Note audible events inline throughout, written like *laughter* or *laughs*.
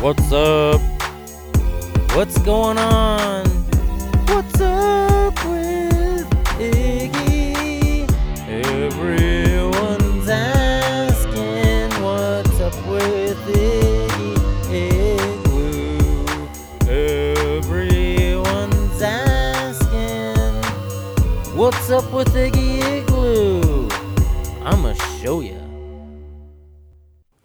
What's up? What's going on? What's up with Iggy? Everyone's asking what's up with Iggy Igloo. Everyone's asking what's up with Iggy Igloo. I'ma show ya.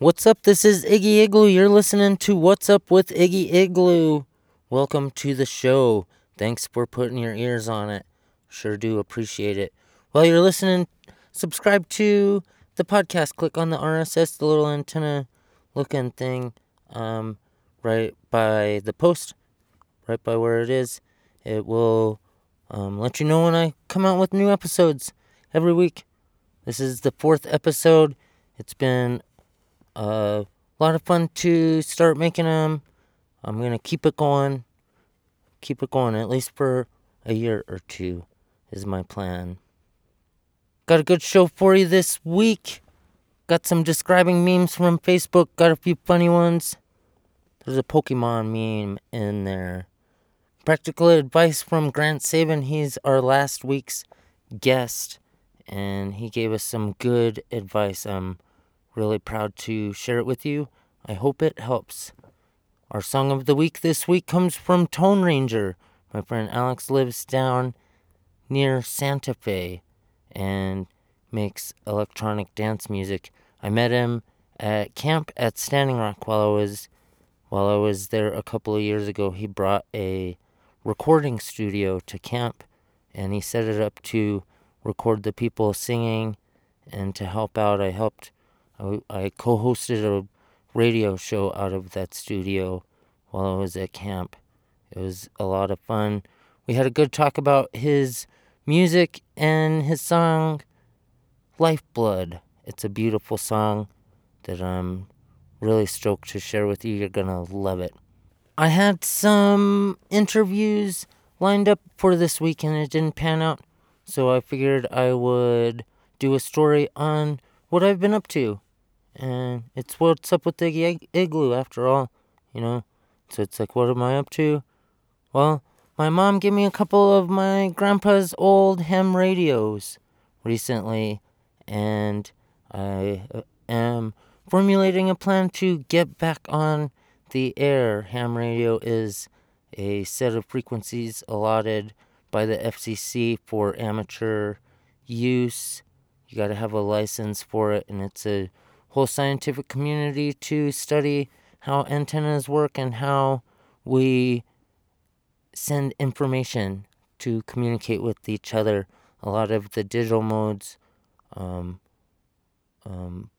What's up? This is Iggy Igloo. You're listening to What's Up with Iggy Igloo. Welcome to the show. Thanks for putting your ears on it. Sure do appreciate it. While you're listening, subscribe to the podcast. Click on the RSS, the little antenna looking thing, um, right by the post, right by where it is. It will um, let you know when I come out with new episodes every week. This is the fourth episode. It's been a lot of fun to start making them. I'm gonna keep it going, keep it going at least for a year or two, is my plan. Got a good show for you this week. Got some describing memes from Facebook. Got a few funny ones. There's a Pokemon meme in there. Practical advice from Grant Sabin. He's our last week's guest, and he gave us some good advice. I'm really proud to share it with you. I hope it helps. Our song of the week this week comes from Tone Ranger. My friend Alex lives down near Santa Fe and makes electronic dance music. I met him at camp at Standing Rock while I was while I was there a couple of years ago. He brought a recording studio to camp and he set it up to record the people singing and to help out. I helped I, I co-hosted a radio show out of that studio while I was at camp. It was a lot of fun. We had a good talk about his music and his song Lifeblood. It's a beautiful song that I'm really stoked to share with you. You're going to love it. I had some interviews lined up for this week and it didn't pan out. So I figured I would do a story on what I've been up to and it's what's up with the igloo after all, you know. So it's like, what am I up to? Well, my mom gave me a couple of my grandpa's old ham radios recently, and I uh, am formulating a plan to get back on the air. Ham radio is a set of frequencies allotted by the FCC for amateur use. You got to have a license for it, and it's a whole scientific community to study how antennas work and how we send information to communicate with each other. A lot of the digital modes, um, um,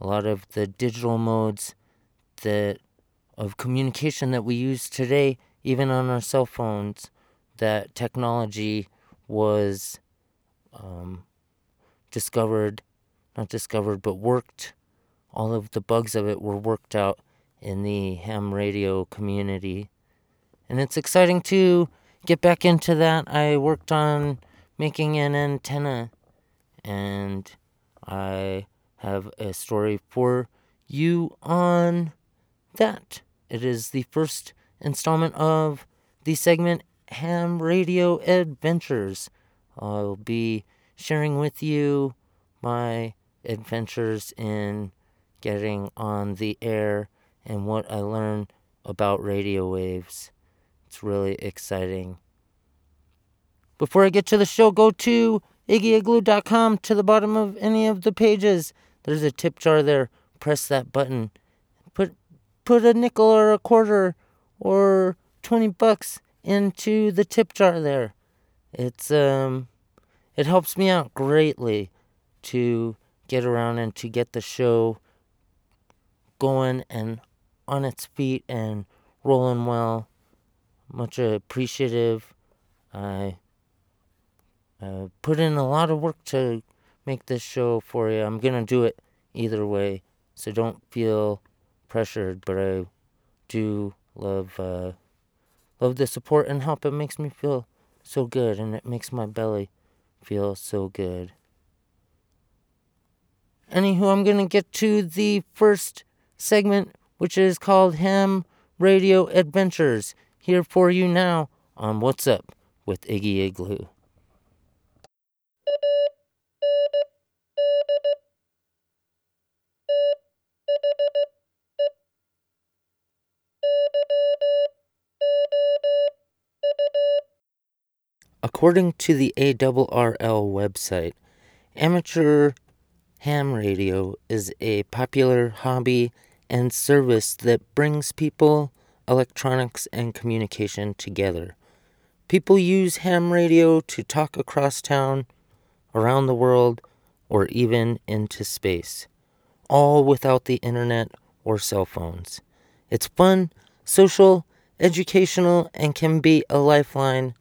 a lot of the digital modes that of communication that we use today, even on our cell phones, that technology was um, discovered, not discovered, but worked all of the bugs of it were worked out in the ham radio community. And it's exciting to get back into that. I worked on making an antenna, and I have a story for you on that. It is the first installment of the segment Ham Radio Adventures. I'll be sharing with you my adventures in getting on the air and what I learned about radio waves. It's really exciting. Before I get to the show, go to iggyigloo.com to the bottom of any of the pages. There's a tip jar there. Press that button. Put put a nickel or a quarter or 20 bucks into the tip jar there. It's um it helps me out greatly to get around and to get the show going and on its feet and rolling well. Much appreciative. I put in a lot of work to make this show for you. I'm gonna do it either way, so don't feel pressured. But I do love uh, love the support and help. It makes me feel so good, and it makes my belly feel so good. Anywho, I'm gonna get to the first segment which is called Ham Radio Adventures, here for you now on What's Up with Iggy Igloo. According to the ARRL website, amateur ham radio is a popular hobby and service that brings people, electronics, and communication together. People use ham radio to talk across town, around the world, or even into space, all without the internet or cell phones. It's fun, social, educational, and can be a lifeline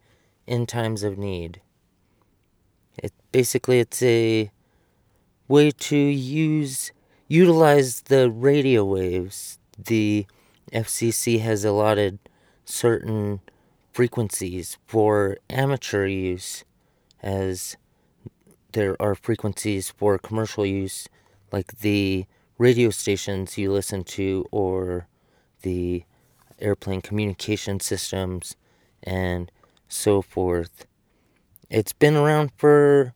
in times of need. It basically it's a way to use utilize the radio waves. The FCC has allotted certain frequencies for amateur use as there are frequencies for commercial use like the radio stations you listen to or the airplane communication systems and so forth. It's been around for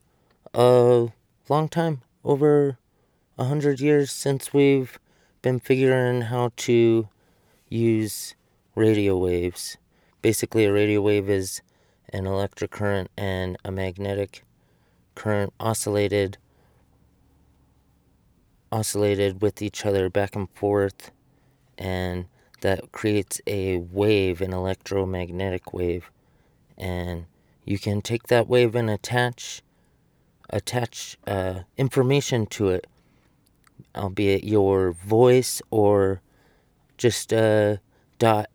a long time, over a hundred years since we've been figuring how to use radio waves. Basically, a radio wave is an electric current and a magnetic current oscillated oscillated with each other back and forth and that creates a wave an electromagnetic wave and you can take that wave and attach attach uh, information to it, albeit your voice or just a dot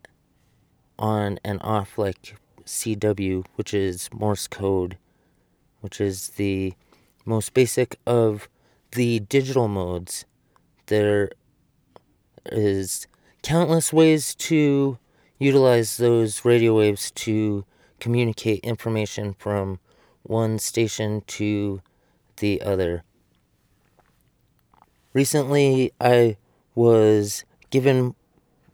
on and off like CW, which is Morse code, which is the most basic of the digital modes. There is countless ways to utilize those radio waves to communicate information from one station to the other. Recently, I was given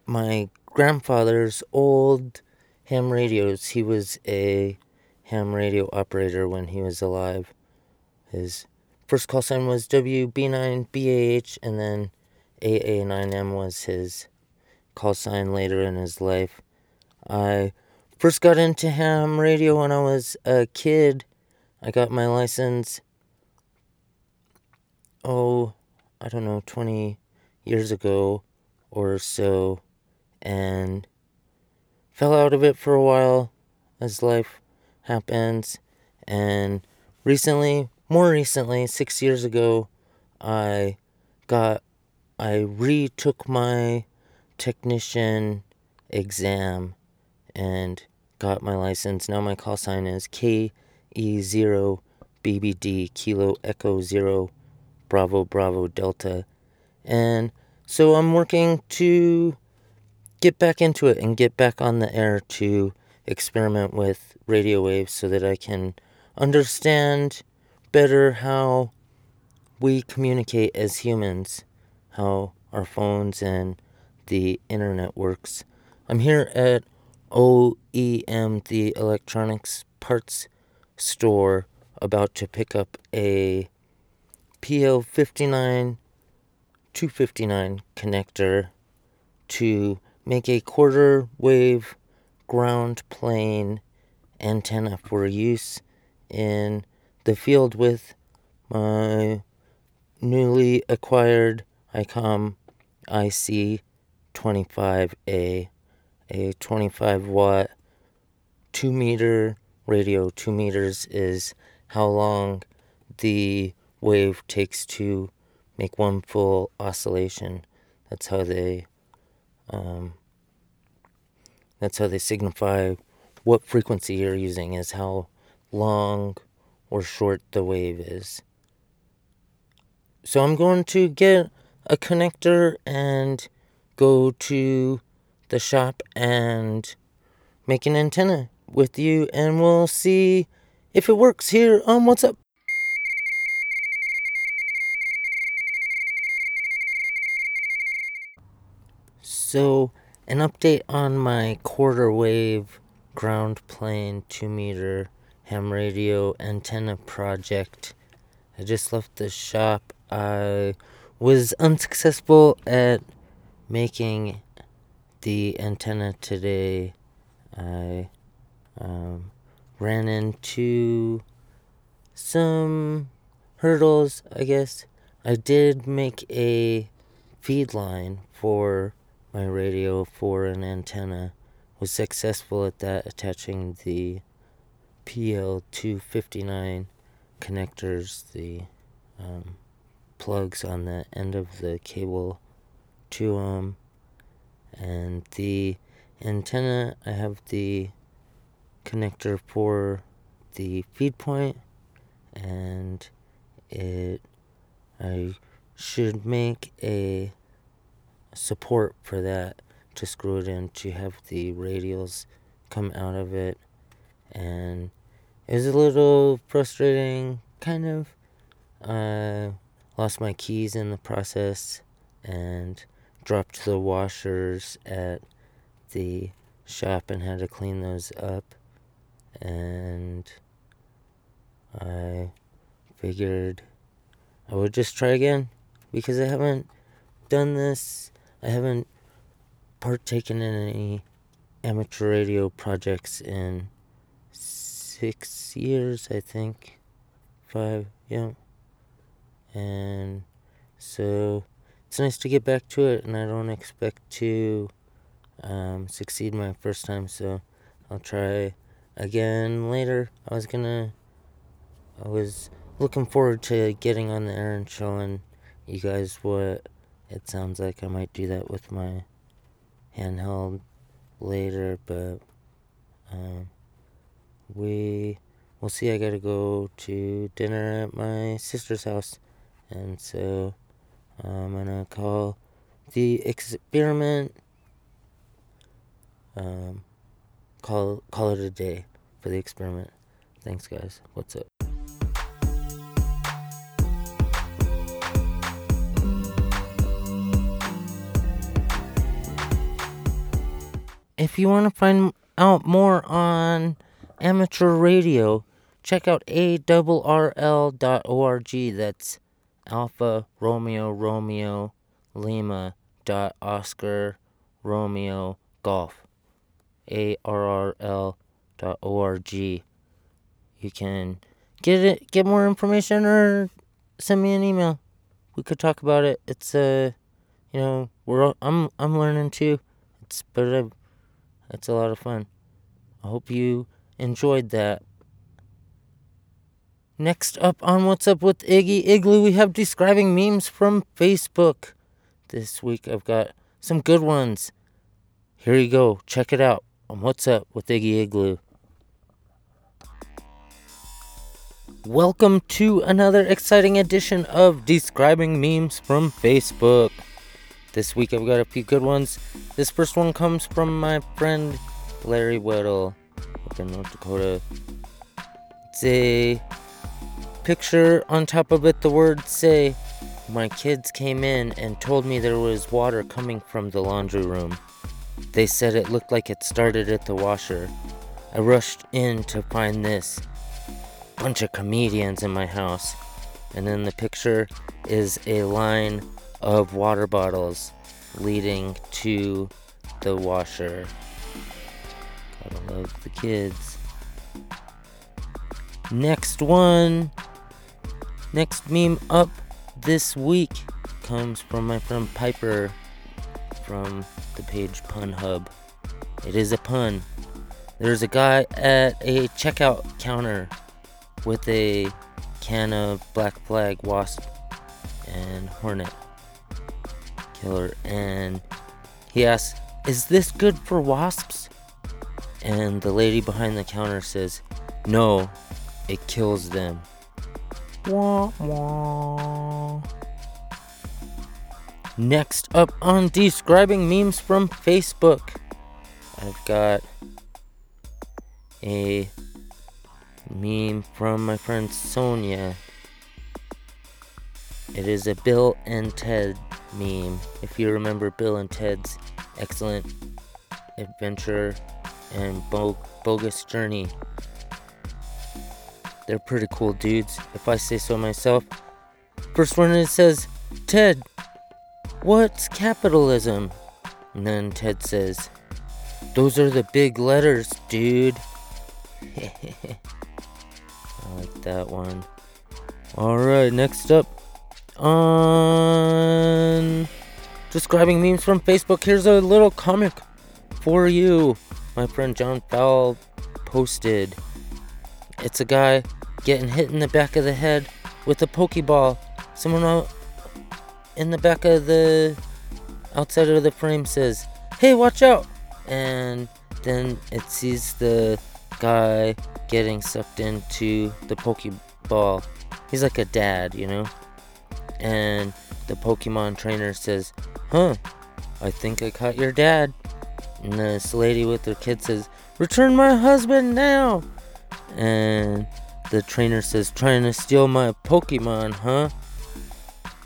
my grandfather's old ham radios. He was a ham radio operator when he was alive. His first call sign was WB9BAH, and then AA9M was his call sign later in his life. I First got into ham radio when I was a kid. I got my license, oh, I don't know, 20 years ago or so, and fell out of it for a while as life happens. And recently, more recently, six years ago, I got, I retook my technician exam and got my license. Now my call sign is KE0BBD Kilo Echo 0 Bravo Bravo Delta. And so I'm working to get back into it and get back on the air to experiment with radio waves so that I can understand better how we communicate as humans, how our phones and the internet works. I'm here at OEM, the electronics parts store, about to pick up a PL59 259 connector to make a quarter wave ground plane antenna for use in the field with my newly acquired ICOM IC 25A a 25 watt, 2 meter radio. 2 meters is how long the wave takes to make one full oscillation. That's how they um, that's how they signify what frequency you're using is how long or short the wave is. So I'm going to get a connector and go to the shop and make an antenna with you, and we'll see if it works here on What's Up. So, an update on my quarter wave ground plane 2 meter ham radio antenna project. I just left the shop. I was unsuccessful at making the antenna today. I um, ran into some hurdles, I guess. I did make a feed line for my radio for an antenna. Was successful at that, attaching the PL259 connectors, the um, plugs on the end of the cable to them. Um, and the antenna, I have the connector for the feed point and it I should make a support for that. To screw it in to have the radials come out of it. And it was a little frustrating kind of. I lost my keys in the process and dropped the washers at the shop and had to clean those up and I figured I would just try again because I haven't done this. I haven't partaken in any amateur radio projects in six years, I think. Five, yeah. And so it's nice to get back to it, and I don't expect to um, succeed my first time, so I'll try again later. I was gonna, I was looking forward to getting on the air and showing you guys what it sounds like. I might do that with my handheld later, but um, we we'll see. I gotta go to dinner at my sister's house, and so I'm gonna call the experiment. Um, call call it a day for the experiment. Thanks, guys. What's up? If you want to find out more on amateur radio, check out arrl.org. That's Alpha Romeo Romeo Lima dot Oscar Romeo Golf. A-R-R-L dot O-R-G. You can get it, get more information, or send me an email. We could talk about it. It's uh, you know, we're I'm I'm learning too. It's but uh, it's a lot of fun. I hope you enjoyed that. Next up on What's Up with Iggy Igloo, we have describing memes from Facebook. This week I've got some good ones. Here you go. Check it out on What's Up with Iggy Igloo. Welcome to another exciting edition of Describing Memes from Facebook. This week I've got a few good ones. This first one comes from my friend Larry Weddle up in North Dakota. It's a picture on top of it, the words say. My kids came in and told me there was water coming from the laundry room. They said it looked like it started at the washer. I rushed in to find this. Bunch of comedians in my house. And then the picture is a line of water bottles leading to the washer. Gotta love the kids. Next one. Next meme up this week comes from my friend Piper from the page Pun Hub. It is a pun. There's a guy at a checkout counter with a can of Black Flag Wasp and Hornet killer and he asks, Is this good for wasps? And the lady behind the counter says, No, it kills them. Wah, wah. Next up on describing memes from Facebook, I've got a meme from my friend Sonia. It is a Bill and Ted meme. If you remember Bill and Ted's excellent adventure and bo- bogus journey. They're pretty cool dudes, if I say so myself. First one it says, Ted, what's capitalism? And then Ted says, Those are the big letters, dude. *laughs* I like that one. Alright, next up. On describing memes from Facebook, here's a little comic for you. My friend John Powell posted. It's a guy getting hit in the back of the head with a Pokeball. Someone out in the back of the outside of the frame says, Hey, watch out! And then it sees the guy getting sucked into the Pokeball. He's like a dad, you know? And the Pokemon trainer says, Huh, I think I caught your dad. And this lady with her kid says, Return my husband now! And the trainer says, Trying to steal my Pokemon, huh?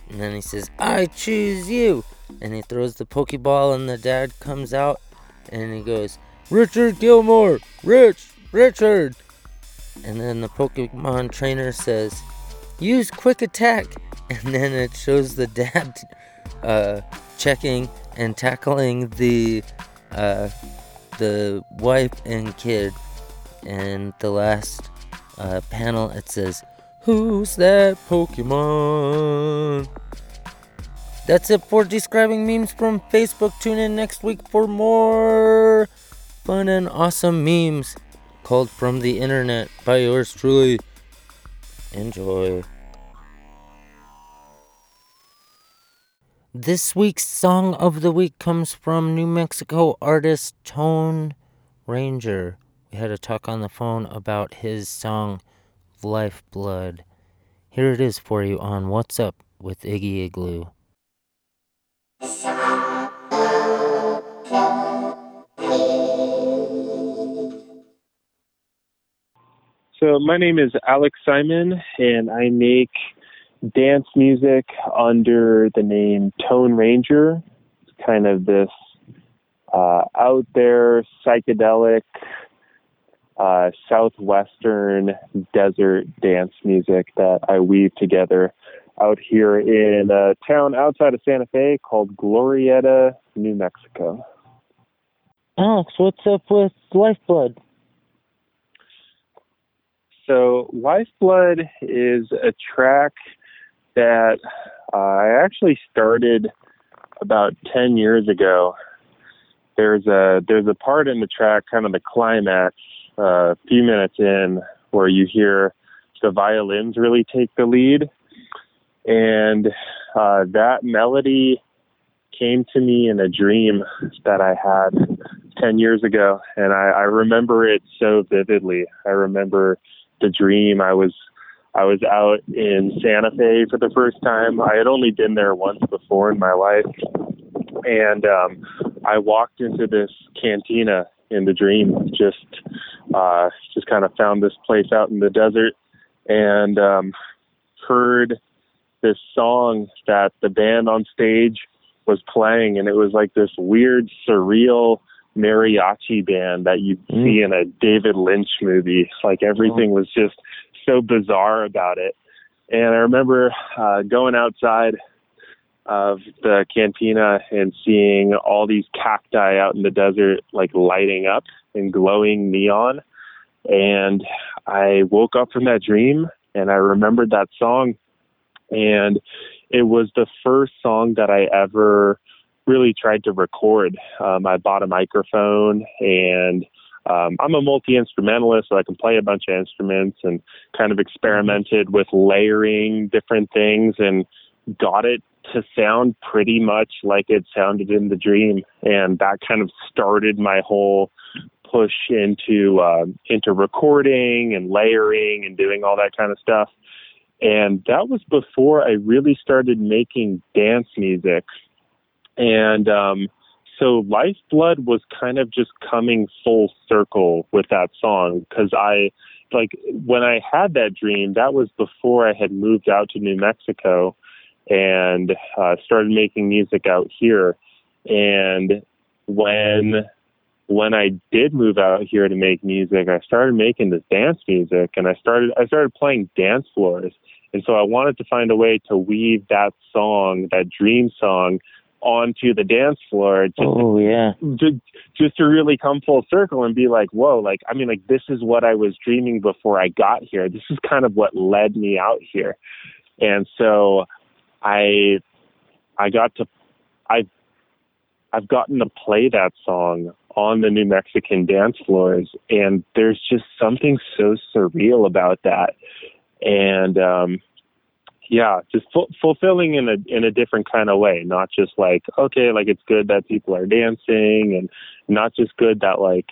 And then he says, I choose you! And he throws the Pokeball, and the dad comes out and he goes, Richard Gilmore! Rich! Richard! And then the Pokemon trainer says, Use quick attack! *laughs* And then it shows the dad *laughs* uh, checking and tackling the uh, the wife and kid. And the last uh, panel it says, Who's that Pokemon? That's it for describing memes from Facebook. Tune in next week for more fun and awesome memes called From the Internet by yours truly. Enjoy. This week's song of the week comes from New Mexico artist Tone Ranger. We had a talk on the phone about his song Lifeblood. Here it is for you on What's Up with Iggy Igloo. So my name is Alex Simon, and I make dance music under the name Tone Ranger. It's kind of this uh, out there psychedelic uh, southwestern desert dance music that I weave together out here in a town outside of Santa Fe called Glorieta, New Mexico. Alex, what's up with Lifeblood? So, Lifeblood is a track that I actually started about 10 years ago. There's a there's a part in the track, kind of the climax, uh, a few minutes in, where you hear the violins really take the lead, and uh, that melody came to me in a dream that I had 10 years ago, and I, I remember it so vividly. I remember the dream. I was I was out in Santa Fe for the first time. I had only been there once before in my life, and um, I walked into this cantina in the dream. Just uh, just kind of found this place out in the desert, and um, heard this song that the band on stage was playing, and it was like this weird, surreal mariachi band that you'd mm. see in a David Lynch movie. Like everything was just so bizarre about it. And I remember uh, going outside of the cantina and seeing all these cacti out in the desert, like lighting up and glowing neon. And I woke up from that dream and I remembered that song. And it was the first song that I ever really tried to record. Um, I bought a microphone and um, I'm a multi instrumentalist, so I can play a bunch of instruments and kind of experimented with layering different things and got it to sound pretty much like it sounded in the dream. And that kind of started my whole push into uh, into recording and layering and doing all that kind of stuff. And that was before I really started making dance music. And um, so Lifeblood was kind of just coming full circle with that song because I like when I had that dream, that was before I had moved out to New Mexico and uh, started making music out here. And when when I did move out here to make music, I started making this dance music and I started I started playing dance floors. And so I wanted to find a way to weave that song, that dream song, onto the dance floor. Just, oh yeah. To, just to really come full circle and be like, whoa, like I mean, like this is what I was dreaming before I got here. This is kind of what led me out here. And so I I got to I I've gotten to play that song on the New Mexican dance floors, and there's just something so surreal about that. And um, yeah, just fu- fulfilling in a in a different kind of way, not just like okay, like it's good that people are dancing, and not just good that like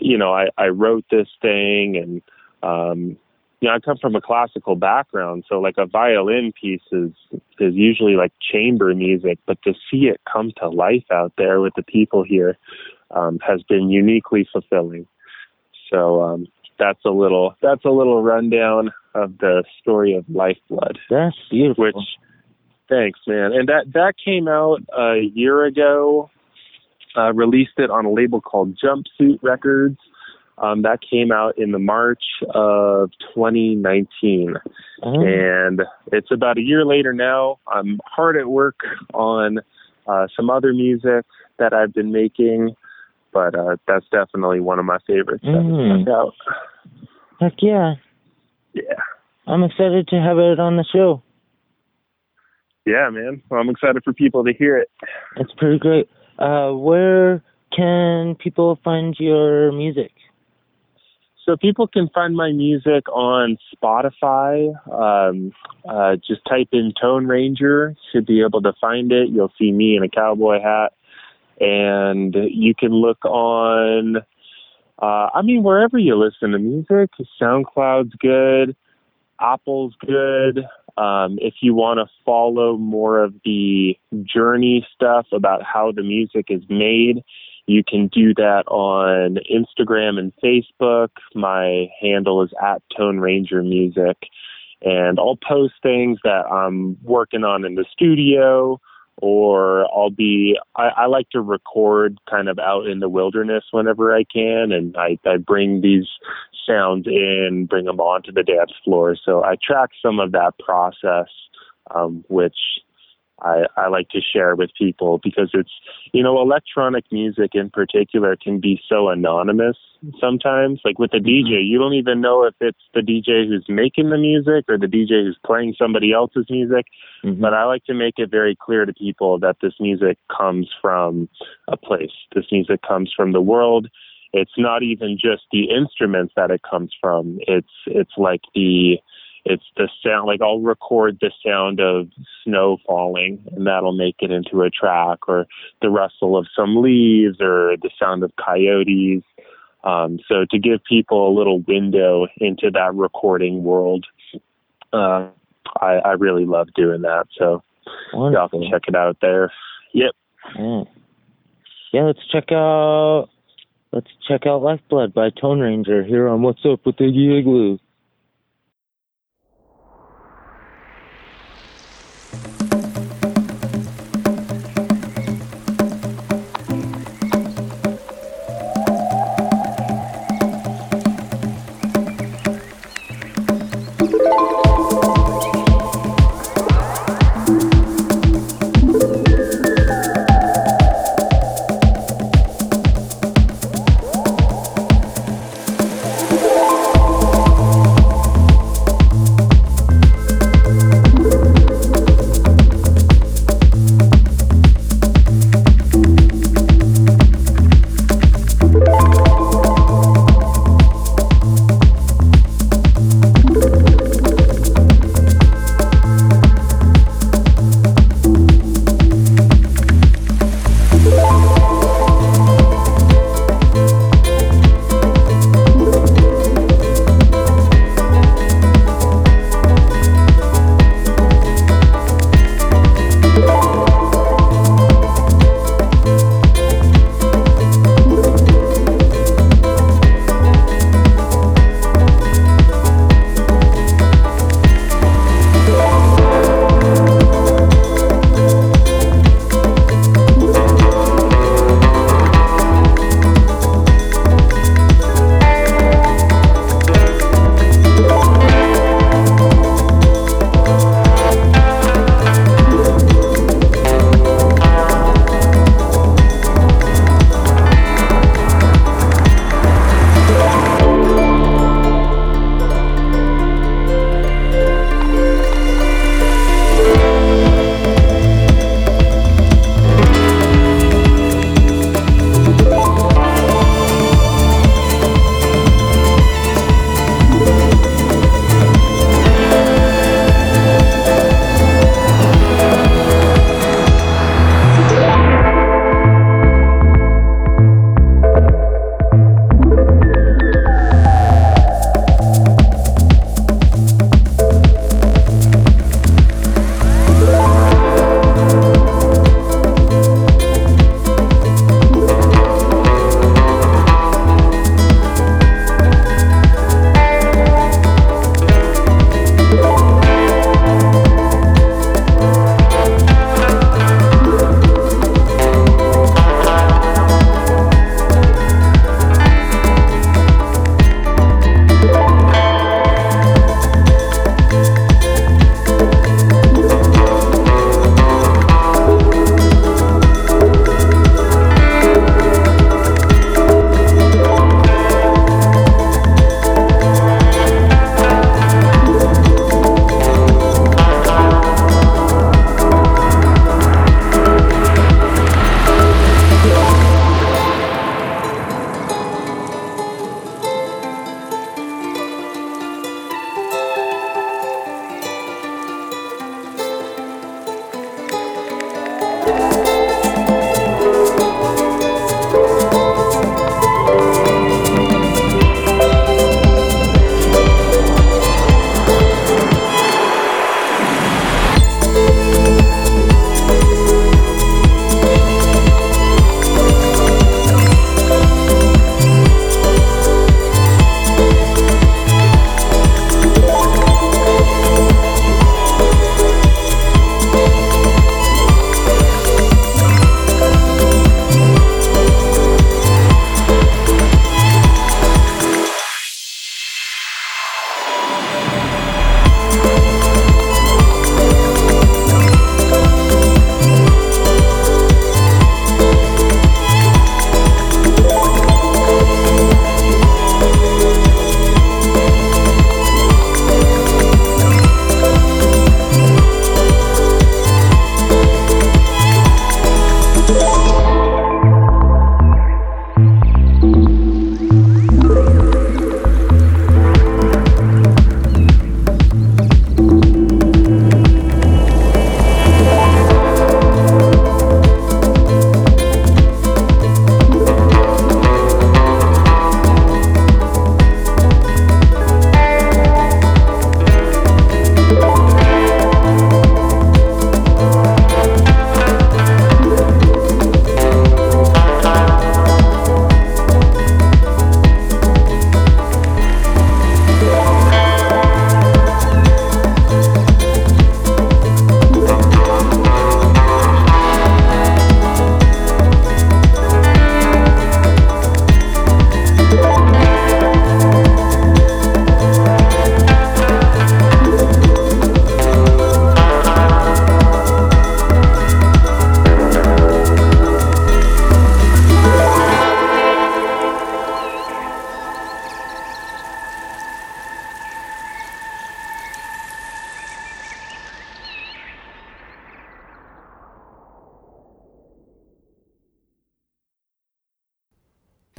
you know I I wrote this thing and um you know, I come from a classical background, so like a violin piece is is usually like chamber music, but to see it come to life out there with the people here um, has been uniquely fulfilling. So um, that's a little that's a little rundown of the story of Lifeblood. That's beautiful. Which, thanks, man. And that that came out a year ago. Uh, released it on a label called Jumpsuit Records. Um, that came out in the March of 2019. Oh. And it's about a year later now. I'm hard at work on uh, some other music that I've been making, but uh, that's definitely one of my favorites mm. Out. Heck yeah. Yeah. I'm excited to have it on the show. Yeah, man. Well, I'm excited for people to hear it. It's pretty great. Uh, where can people find your music? So people can find my music on Spotify. Um, uh, just type in Tone Ranger, should be able to find it. You'll see me in a cowboy hat, and you can look on. Uh, I mean, wherever you listen to music, SoundCloud's good, Apple's good. Um, if you want to follow more of the journey stuff about how the music is made, you can do that on Instagram and Facebook. My handle is at Tone Ranger Music. And I'll post things that I'm working on in the studio, or I'll be, I, I like to record kind of out in the wilderness whenever I can. And I, I bring these sounds in, bring them onto the dance floor. So I track some of that process, um, which I, I like to share with people because it's, you know, electronic music in particular can be so anonymous sometimes. Like with the DJ, mm-hmm. you don't even know if it's the DJ who's making the music or the DJ who's playing somebody else's music. Mm-hmm. But I like to make it very clear to people that this music comes from a place. This music comes from the world. It's not even just the instruments that it comes from. It's it's like the it's the sound like I'll record the sound of snow falling and that'll make it into a track or the rustle of some leaves or the sound of coyotes. Um, so to give people a little window into that recording world, uh, I, I really love doing that. So y'all can check it out there. Yep. Mm. Yeah, let's check out let's check out Lifeblood by Tone Ranger here on What's Up with Iggy Igloo.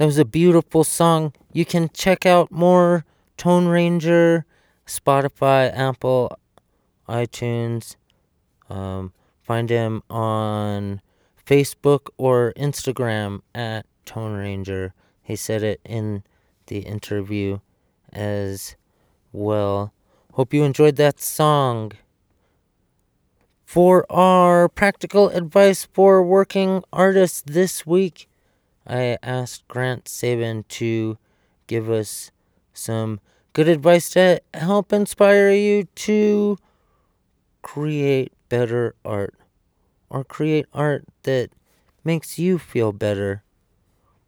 That was a beautiful song. You can check out more Tone Ranger, Spotify, Apple, iTunes. Um, find him on Facebook or Instagram at Tone Ranger. He said it in the interview as well. Hope you enjoyed that song. For our practical advice for working artists this week, I asked Grant Sabin to give us some good advice to help inspire you to create better art or create art that makes you feel better.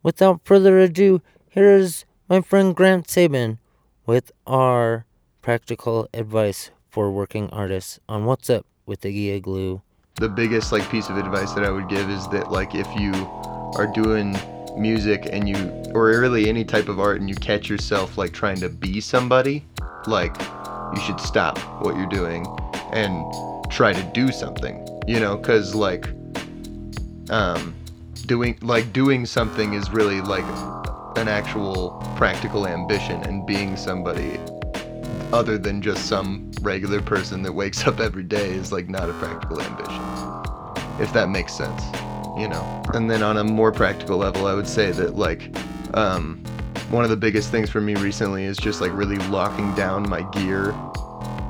Without further ado, here's my friend Grant Sabin with our practical advice for working artists on What's Up with Iggy Igloo. The biggest like piece of advice that I would give is that like if you are doing music and you or really any type of art and you catch yourself like trying to be somebody, like you should stop what you're doing and try to do something, you know, cuz like um doing like doing something is really like an actual practical ambition and being somebody other than just some regular person that wakes up every day is like not a practical ambition. If that makes sense, you know. And then on a more practical level, I would say that like um, one of the biggest things for me recently is just like really locking down my gear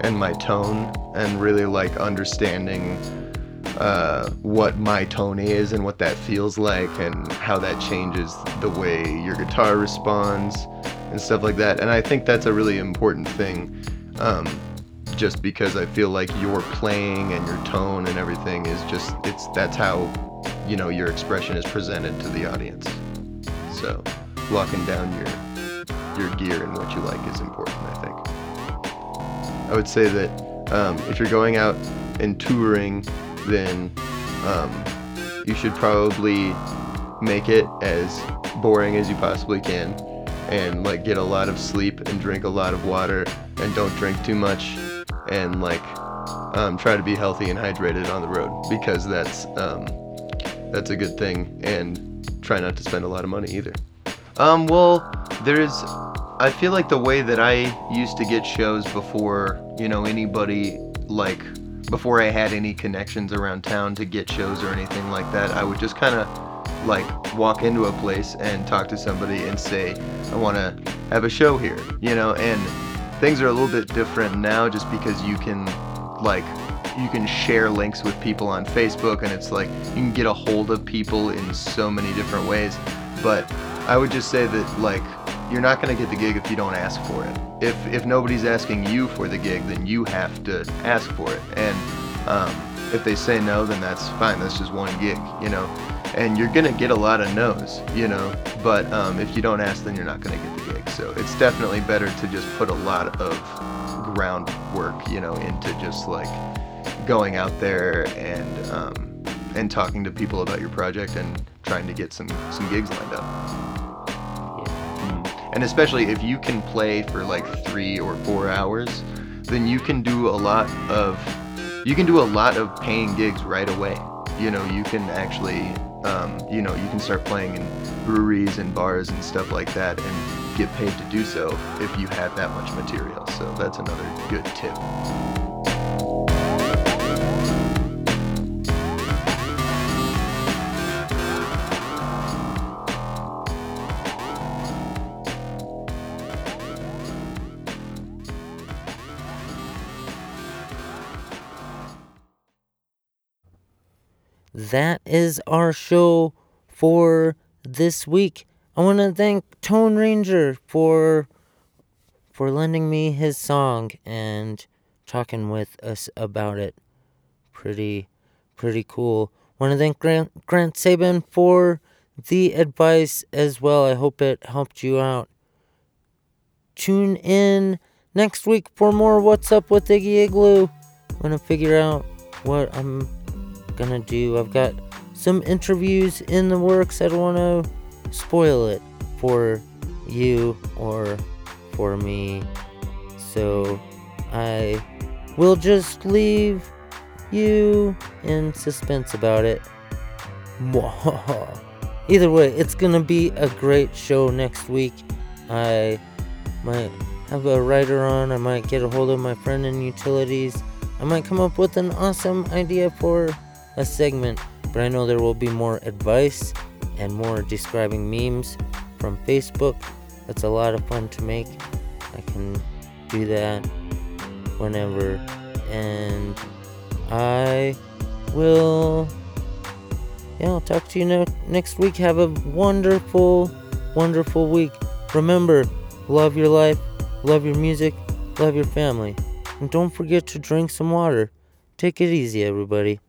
and my tone and really like understanding uh, what my tone is and what that feels like and how that changes the way your guitar responds and stuff like that. And I think that's a really important thing. Um, just because I feel like your playing and your tone and everything is just it's that's how you know your expression is presented to the audience. So locking down your your gear and what you like is important, I think. I would say that um, if you're going out and touring, then um, you should probably make it as boring as you possibly can and like get a lot of sleep and drink a lot of water and don't drink too much and like um, try to be healthy and hydrated on the road because that's um, that's a good thing and try not to spend a lot of money either. Um, well there's i feel like the way that i used to get shows before you know anybody like before i had any connections around town to get shows or anything like that i would just kind of like walk into a place and talk to somebody and say i want to have a show here you know and things are a little bit different now just because you can like you can share links with people on Facebook and it's like you can get a hold of people in so many different ways. But I would just say that like you're not going to get the gig if you don't ask for it. If if nobody's asking you for the gig then you have to ask for it. And um, if they say no then that's fine. That's just one gig you know and you're gonna get a lot of no's, you know. But um, if you don't ask, then you're not gonna get the gig. So it's definitely better to just put a lot of groundwork, you know, into just like going out there and um, and talking to people about your project and trying to get some some gigs lined up. Yeah. And especially if you can play for like three or four hours, then you can do a lot of you can do a lot of paying gigs right away. You know, you can actually um, you know, you can start playing in breweries and bars and stuff like that and get paid to do so if you have that much material. So that's another good tip. That is our show for this week. I want to thank Tone Ranger for for lending me his song and talking with us about it. Pretty pretty cool. Want to thank Grant Grant Sabin for the advice as well. I hope it helped you out. Tune in next week for more What's Up with Iggy Igloo. I'm gonna figure out what I'm gonna do. I've got some interviews in the works. I don't want to spoil it for you or for me. So I will just leave you in suspense about it. either way, it's gonna be a great show next week. I might have a writer on. I might get a hold of my friend in utilities. I might come up with an awesome idea for a segment, but I know there will be more advice and more describing memes from Facebook. That's a lot of fun to make. I can do that whenever. And I will, yeah, I'll talk to you ne- next week. Have a wonderful, wonderful week. Remember, love your life, love your music, love your family. And don't forget to drink some water. Take it easy, everybody.